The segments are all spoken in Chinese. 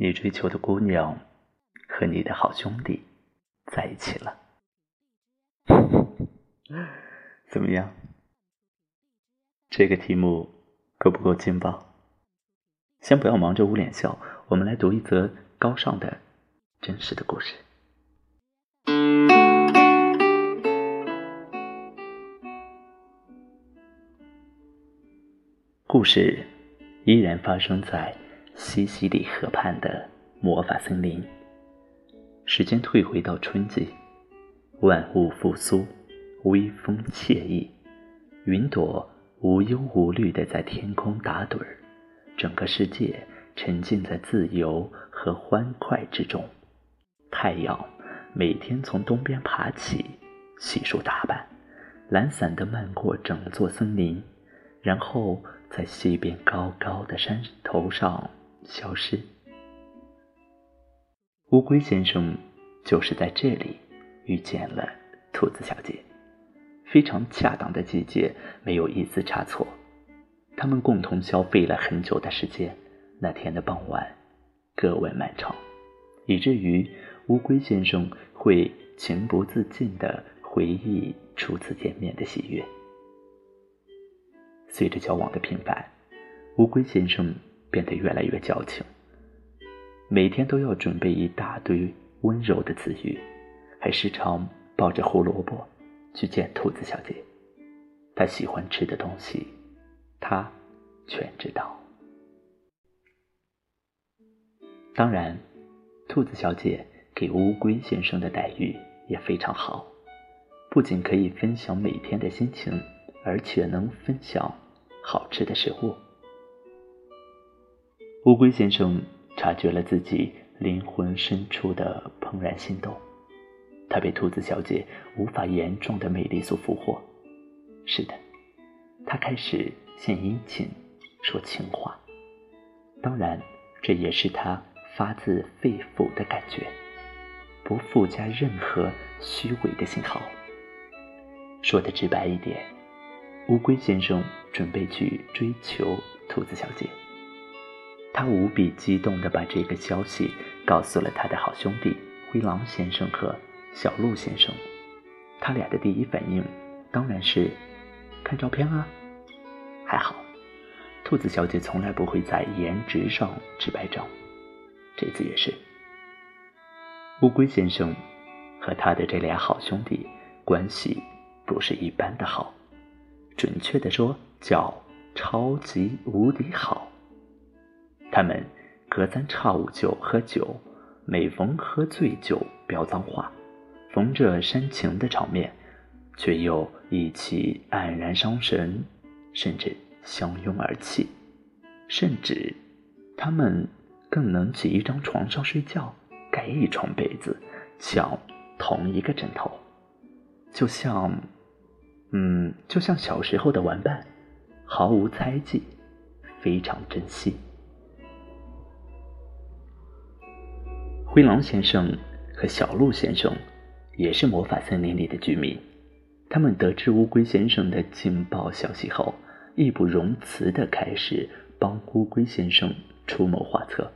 你追求的姑娘和你的好兄弟在一起了，怎么样？这个题目够不够劲爆？先不要忙着捂脸笑，我们来读一则高尚的、真实的故事。故事依然发生在。西西里河畔的魔法森林。时间退回到春季，万物复苏，微风惬意，云朵无忧无虑地在天空打盹儿，整个世界沉浸在自由和欢快之中。太阳每天从东边爬起，洗漱打扮，懒散地漫过整座森林，然后在西边高高的山头上。消失。乌龟先生就是在这里遇见了兔子小姐，非常恰当的季节，没有一丝差错。他们共同消费了很久的时间。那天的傍晚格外漫长，以至于乌龟先生会情不自禁的回忆初次见面的喜悦。随着交往的频繁，乌龟先生。变得越来越矫情，每天都要准备一大堆温柔的词语，还时常抱着胡萝卜去见兔子小姐。他喜欢吃的东西，他全知道。当然，兔子小姐给乌龟先生的待遇也非常好，不仅可以分享每天的心情，而且能分享好吃的食物。乌龟先生察觉了自己灵魂深处的怦然心动，他被兔子小姐无法言状的魅力所俘获。是的，他开始献殷勤，说情话。当然，这也是他发自肺腑的感觉，不附加任何虚伪的信号。说的直白一点，乌龟先生准备去追求兔子小姐。他无比激动地把这个消息告诉了他的好兄弟灰狼先生和小鹿先生。他俩的第一反应当然是看照片啊。还好，兔子小姐从来不会在颜值上吃白账，这次也是。乌龟先生和他的这俩好兄弟关系不是一般的好，准确的说叫超级无敌好。他们隔三差五就喝酒，每逢喝醉酒飙脏话，逢着煽情的场面，却又一起黯然伤神，甚至相拥而泣。甚至，他们更能挤一张床上睡觉，盖一床被子，抢同一个枕头，就像，嗯，就像小时候的玩伴，毫无猜忌，非常珍惜。灰狼先生和小鹿先生也是魔法森林里的居民。他们得知乌龟先生的劲爆消息后，义不容辞的开始帮乌龟先生出谋划策。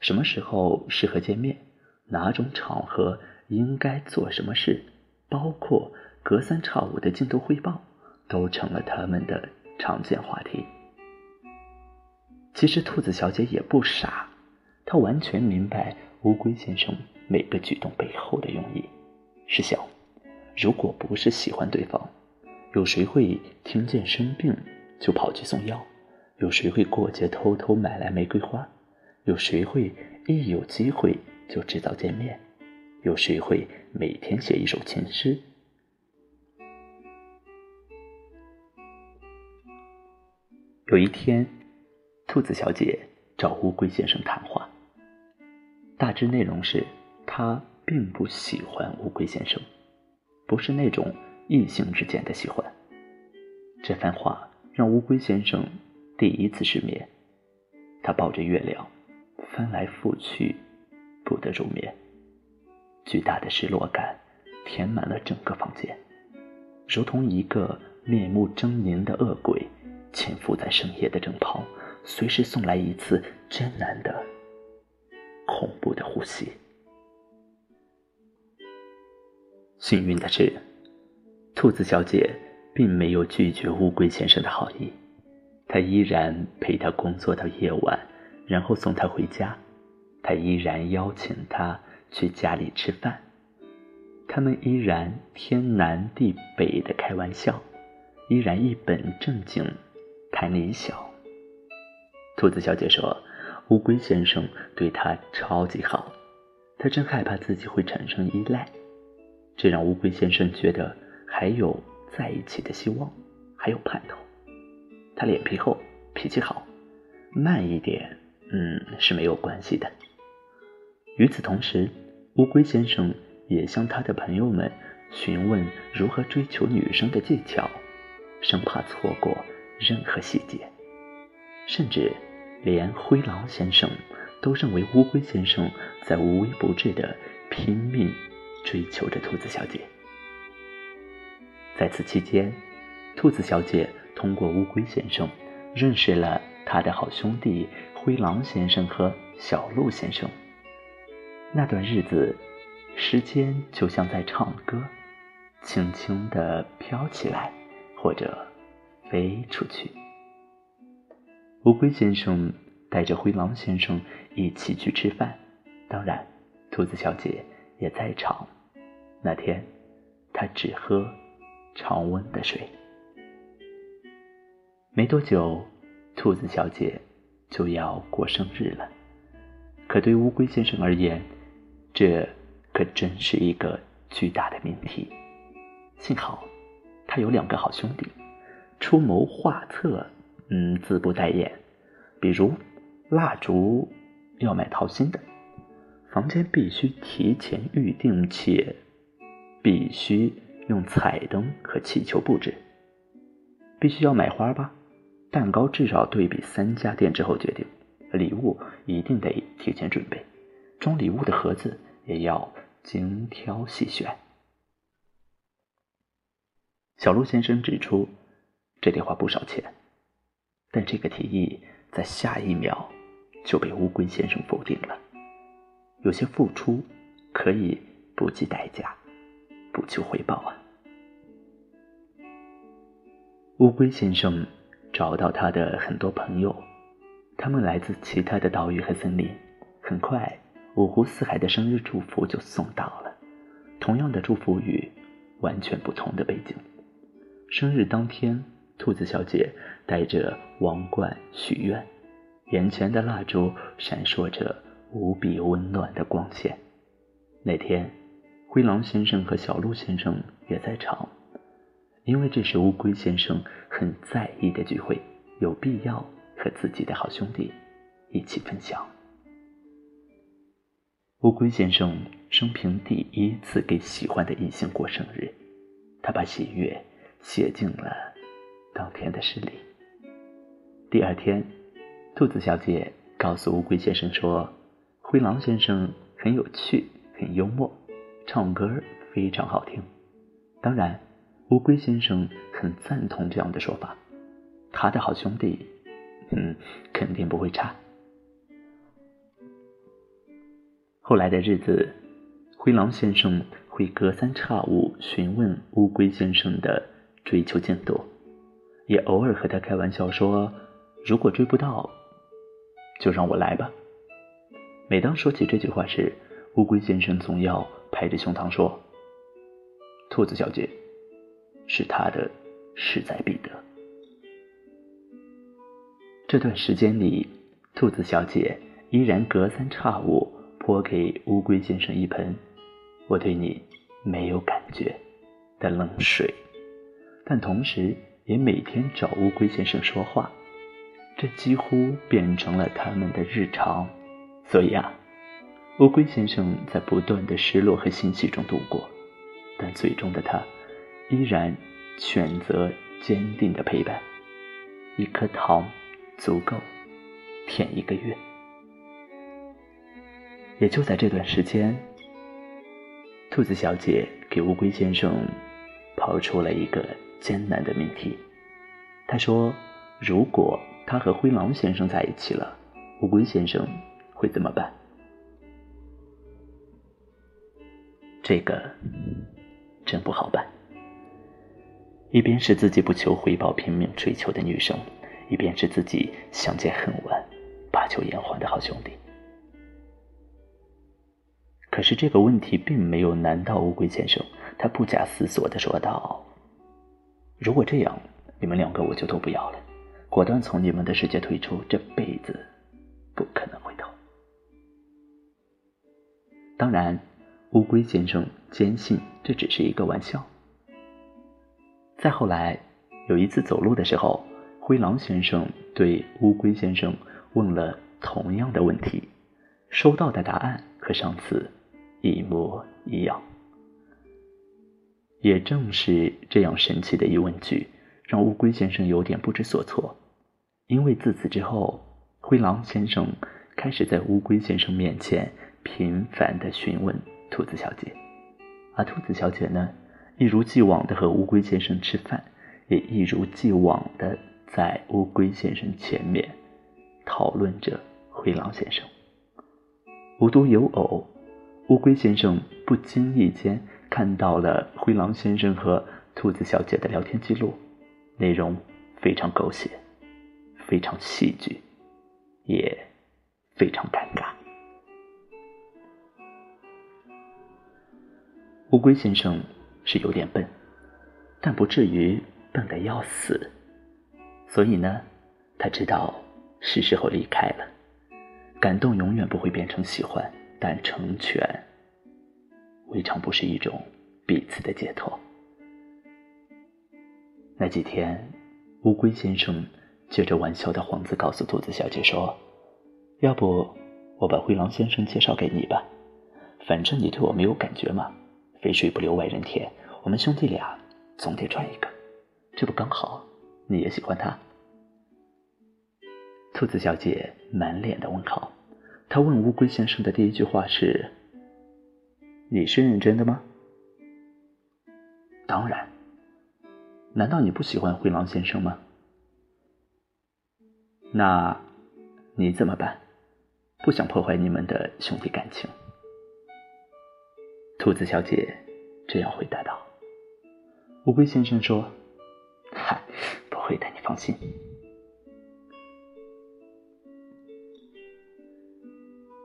什么时候适合见面？哪种场合应该做什么事？包括隔三差五的镜头汇报，都成了他们的常见话题。其实兔子小姐也不傻，她完全明白。乌龟先生每个举动背后的用意，是想：如果不是喜欢对方，有谁会听见生病就跑去送药？有谁会过节偷偷买来玫瑰花？有谁会一有机会就制造见面？有谁会每天写一首情诗？有一天，兔子小姐找乌龟先生谈话。大致内容是，他并不喜欢乌龟先生，不是那种异性之间的喜欢。这番话让乌龟先生第一次失眠，他抱着月亮翻来覆去，不得入眠。巨大的失落感填满了整个房间，如同一个面目狰狞的恶鬼潜伏在深夜的枕旁，随时送来一次艰难的。恐怖的呼吸。幸运的是，兔子小姐并没有拒绝乌龟先生的好意，她依然陪他工作到夜晚，然后送他回家。她依然邀请他去家里吃饭，他们依然天南地北的开玩笑，依然一本正经谈理想。兔子小姐说：“乌龟先生对她超级好，她真害怕自己会产生依赖。”这让乌龟先生觉得还有在一起的希望，还有盼头。他脸皮厚，脾气好，慢一点，嗯，是没有关系的。与此同时，乌龟先生也向他的朋友们询问如何追求女生的技巧，生怕错过任何细节。甚至连灰狼先生都认为乌龟先生在无微不至的拼命。追求着兔子小姐。在此期间，兔子小姐通过乌龟先生认识了他的好兄弟灰狼先生和小鹿先生。那段日子，时间就像在唱歌，轻轻地飘起来，或者飞出去。乌龟先生带着灰狼先生一起去吃饭，当然，兔子小姐。也在场。那天，他只喝常温的水。没多久，兔子小姐就要过生日了。可对乌龟先生而言，这可真是一个巨大的命题。幸好，他有两个好兄弟，出谋划策，嗯，自不待言。比如，蜡烛要买套新的。房间必须提前预定，且必须用彩灯和气球布置。必须要买花吧？蛋糕至少对比三家店之后决定。礼物一定得提前准备，装礼物的盒子也要精挑细选。小鹿先生指出，这得花不少钱，但这个提议在下一秒就被乌龟先生否定了。有些付出可以不计代价，不求回报啊！乌龟先生找到他的很多朋友，他们来自其他的岛屿和森林。很快，五湖四海的生日祝福就送到了。同样的祝福语，完全不同的背景。生日当天，兔子小姐带着王冠许愿，眼前的蜡烛闪烁着。无比温暖的光线。那天，灰狼先生和小鹿先生也在场，因为这是乌龟先生很在意的聚会，有必要和自己的好兄弟一起分享。乌龟先生生平第一次给喜欢的异性过生日，他把喜悦写进了当天的诗里。第二天，兔子小姐告诉乌龟先生说。灰狼先生很有趣，很幽默，唱歌非常好听。当然，乌龟先生很赞同这样的说法。他的好兄弟，嗯，肯定不会差。后来的日子，灰狼先生会隔三差五询问乌龟先生的追求进度，也偶尔和他开玩笑说：“如果追不到，就让我来吧。”每当说起这句话时，乌龟先生总要拍着胸膛说：“兔子小姐是他的势在必得。”这段时间里，兔子小姐依然隔三差五泼给乌龟先生一盆“我对你没有感觉”的冷水，但同时也每天找乌龟先生说话，这几乎变成了他们的日常。所以啊，乌龟先生在不断的失落和欣喜中度过，但最终的他依然选择坚定的陪伴。一颗糖足够舔一个月。也就在这段时间，兔子小姐给乌龟先生抛出了一个艰难的命题。她说：“如果他和灰狼先生在一起了，乌龟先生。”会怎么办？这个真不好办。一边是自己不求回报拼命追求的女生，一边是自己相见恨晚、把酒言欢的好兄弟。可是这个问题并没有难到乌龟先生，他不假思索的说道：“如果这样，你们两个我就都不要了，果断从你们的世界退出，这辈子不可能回头。”当然，乌龟先生坚信这只是一个玩笑。再后来，有一次走路的时候，灰狼先生对乌龟先生问了同样的问题，收到的答案和上次一模一样。也正是这样神奇的疑问句，让乌龟先生有点不知所措，因为自此之后，灰狼先生开始在乌龟先生面前频繁的询问兔子小姐，而兔子小姐呢？一如既往的和乌龟先生吃饭，也一如既往的在乌龟先生前面讨论着灰狼先生。无独有偶，乌龟先生不经意间看到了灰狼先生和兔子小姐的聊天记录，内容非常狗血，非常戏剧，也非常尴尬。乌龟先生。是有点笨，但不至于笨得要死。所以呢，他知道是时候离开了。感动永远不会变成喜欢，但成全未尝不是一种彼此的解脱。那几天，乌龟先生借着玩笑的幌子告诉兔子小姐说：“要不我把灰狼先生介绍给你吧，反正你对我没有感觉嘛。”肥水不流外人田，我们兄弟俩总得赚一个，这不刚好？你也喜欢他？兔子小姐满脸的问号。她问乌龟先生的第一句话是：“你是认真的吗？”当然。难道你不喜欢灰狼先生吗？那你怎么办？不想破坏你们的兄弟感情。兔子小姐这样回答道：“乌龟先生说，嗨，不会的，你放心。”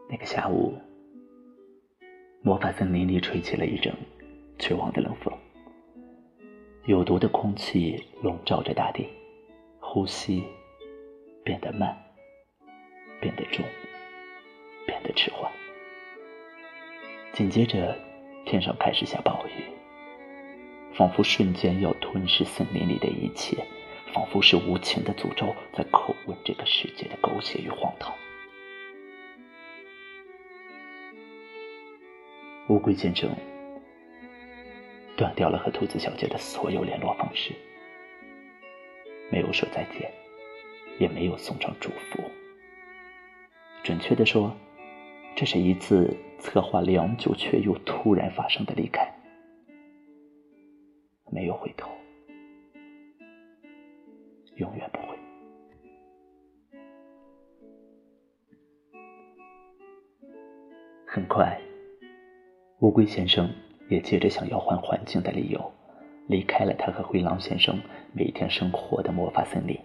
那个下午，魔法森林里吹起了一阵绝望的冷风，有毒的空气笼罩着大地，呼吸变得慢，变得重，变得迟缓，紧接着。天上开始下暴雨，仿佛瞬间要吞噬森林里的一切，仿佛是无情的诅咒在叩问这个世界的狗血与荒唐。乌龟先生断掉了和兔子小姐的所有联络方式，没有说再见，也没有送上祝福。准确的说，这是一次。策划良久却又突然发生的离开，没有回头，永远不会。很快，乌龟先生也借着想要换环境的理由，离开了他和灰狼先生每天生活的魔法森林，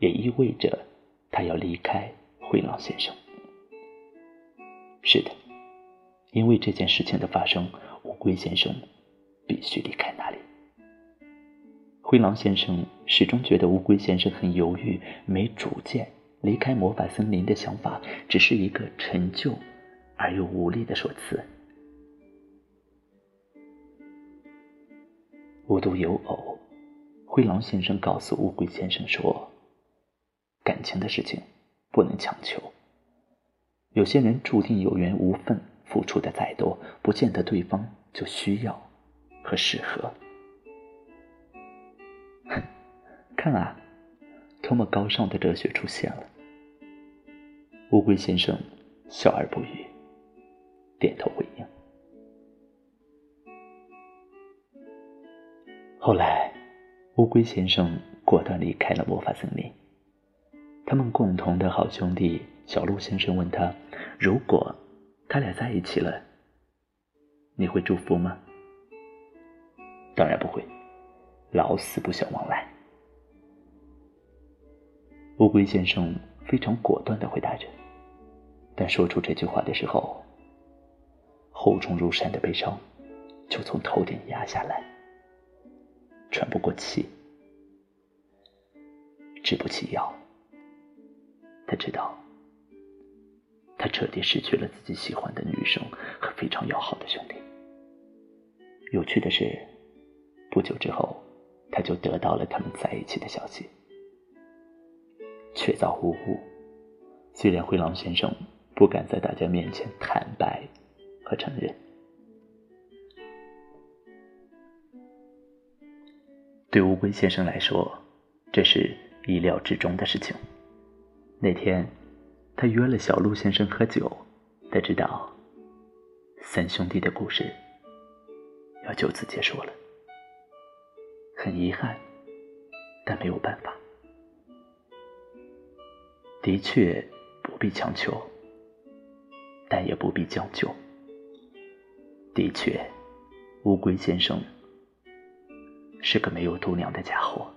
也意味着他要离开灰狼先生。是的。因为这件事情的发生，乌龟先生必须离开那里。灰狼先生始终觉得乌龟先生很犹豫、没主见，离开魔法森林的想法只是一个陈旧而又无力的说辞。无独有偶，灰狼先生告诉乌龟先生说：“感情的事情不能强求，有些人注定有缘无分。”付出的再多，不见得对方就需要和适合。哼，看啊，多么高尚的哲学出现了！乌龟先生笑而不语，点头回应。后来，乌龟先生果断离开了魔法森林。他们共同的好兄弟小鹿先生问他：“如果……”他俩在一起了，你会祝福吗？当然不会，老死不相往来。乌龟先生非常果断的回答着，但说出这句话的时候，厚重如山的悲伤就从头顶压下来，喘不过气，直不起腰。他知道，他彻底失去了自己喜欢的女生和非常要好的兄弟。有趣的是，不久之后，他就得到了他们在一起的消息。确凿无误。虽然灰狼先生不敢在大家面前坦白和承认，对乌龟先生来说，这是意料之中的事情。那天，他约了小鹿先生喝酒，他知道三兄弟的故事要就此结束了。很遗憾，但没有办法。的确不必强求，但也不必将就。的确，乌龟先生是个没有度量的家伙。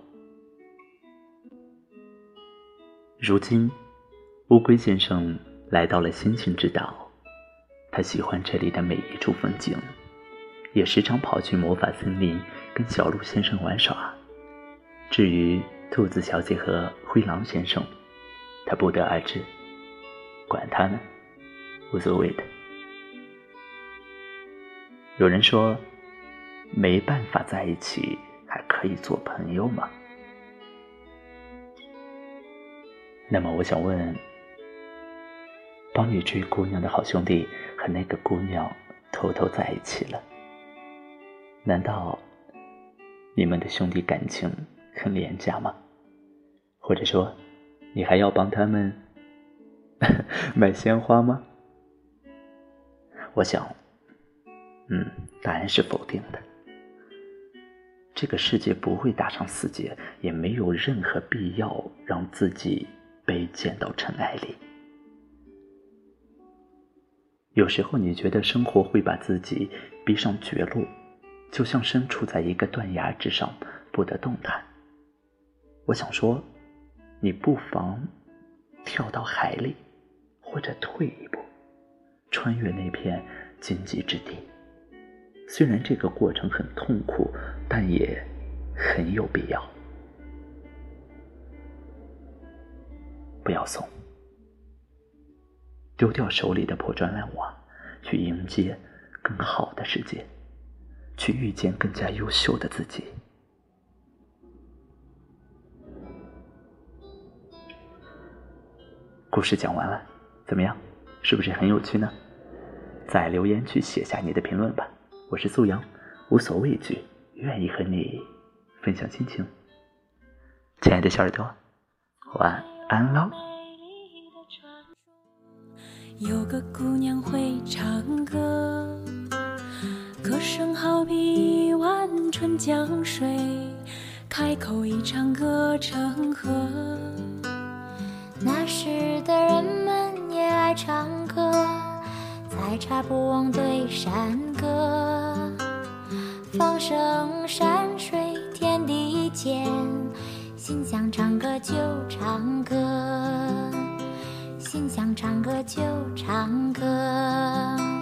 如今，乌龟先生来到了星星之岛，他喜欢这里的每一处风景，也时常跑去魔法森林跟小鹿先生玩耍。至于兔子小姐和灰狼先生，他不得而知，管他呢，无所谓的。有人说，没办法在一起，还可以做朋友吗？那么我想问，帮你追姑娘的好兄弟和那个姑娘偷偷在一起了，难道你们的兄弟感情很廉价吗？或者说？你还要帮他们 买鲜花吗？我想，嗯，答案是否定的。这个世界不会打上死结，也没有任何必要让自己被溅到尘埃里。有时候，你觉得生活会把自己逼上绝路，就像身处在一个断崖之上，不得动弹。我想说。你不妨跳到海里，或者退一步，穿越那片荆棘之地。虽然这个过程很痛苦，但也很有必要。不要怂，丢掉手里的破砖烂瓦，去迎接更好的世界，去遇见更加优秀的自己。故事讲完了，怎么样？是不是很有趣呢？在留言区写下你的评论吧。我是素阳，无所畏惧，愿意和你分享心情。亲爱的小耳朵，晚安喽。有个姑娘会唱歌，歌声好比一碗春江水，开口一唱歌成河。那时的人们也爱唱歌，采茶不忘对山歌。放声山水天地间，心想唱歌就唱歌，心想唱歌就唱歌。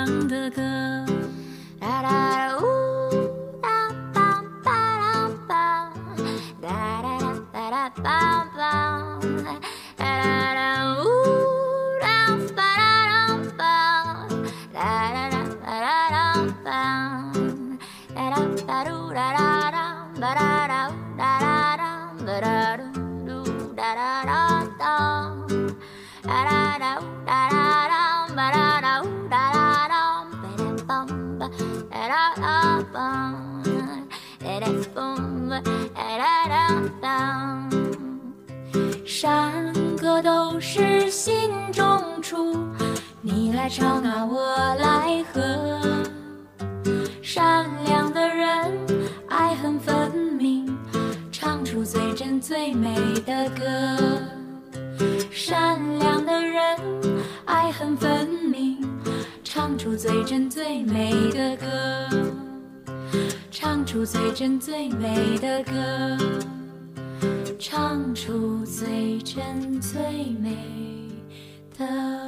样的歌。是心中出，你来唱啊，我来和。善良的人，爱恨分明，唱出最真最美的歌。善良的人，爱恨分明，唱出最真最美的歌。唱出最真最美的歌。唱出最真最美的。